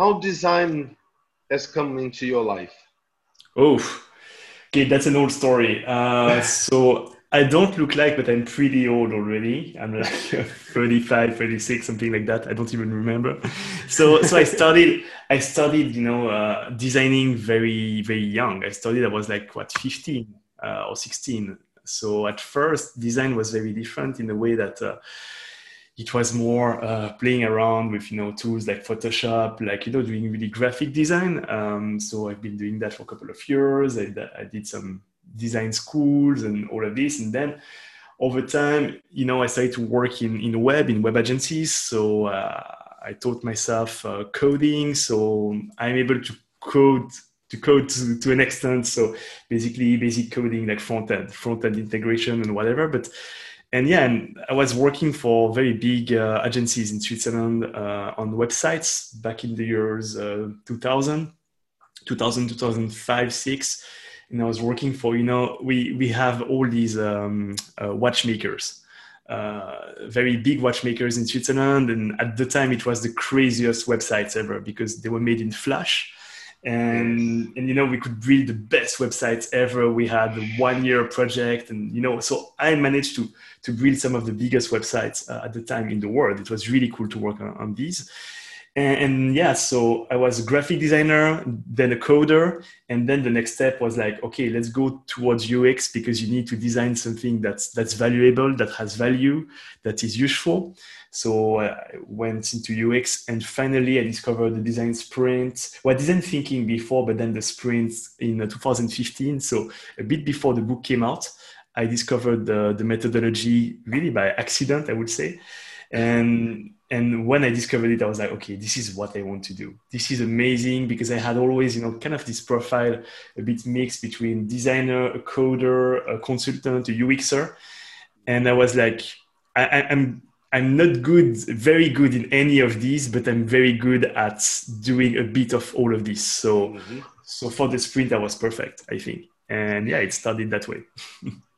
how design has come into your life? Oh, okay, that's an old story. Uh, so I don't look like, but I'm pretty old already. I'm like 35, 36, something like that. I don't even remember. So, so I started, I started, you know, uh, designing very, very young. I started, I was like, what, 15 uh, or 16. So at first, design was very different in the way that uh, it was more uh, playing around with you know tools like Photoshop, like you know doing really graphic design. Um, so I've been doing that for a couple of years. I, I, did some design schools and all of this, and then over time, you know, I started to work in in web in web agencies. So uh, I taught myself uh, coding. So I'm able to code to code to, to an extent. So basically, basic coding like front end, front end integration and whatever, but and yeah, and I was working for very big uh, agencies in Switzerland uh, on websites back in the years uh, 2000, 2000, 2005, six. And I was working for, you know, we, we have all these um, uh, watchmakers, uh, very big watchmakers in Switzerland. And at the time, it was the craziest websites ever because they were made in Flash and and you know we could build the best websites ever. We had a one year project and you know so i managed to to build some of the biggest websites uh, at the time in the world. It was really cool to work on, on these and, and, yeah so i was a graphic designer then a coder and then the next step was like okay let's go towards ux because you need to design something that's that's valuable that has value that is useful so uh, I went into UX and finally I discovered the design sprint. Well, design thinking before, but then the sprint in uh, 2015. So a bit before the book came out, I discovered the, the methodology really by accident, I would say. And and when I discovered it, I was like, okay, this is what I want to do. This is amazing because I had always, you know, kind of this profile a bit mixed between designer, a coder, a consultant, a UXer. And I was like, I, I'm I'm not good, very good in any of these, but I'm very good at doing a bit of all of this. So, mm-hmm. so for the sprint, I was perfect, I think. And yeah, it started that way.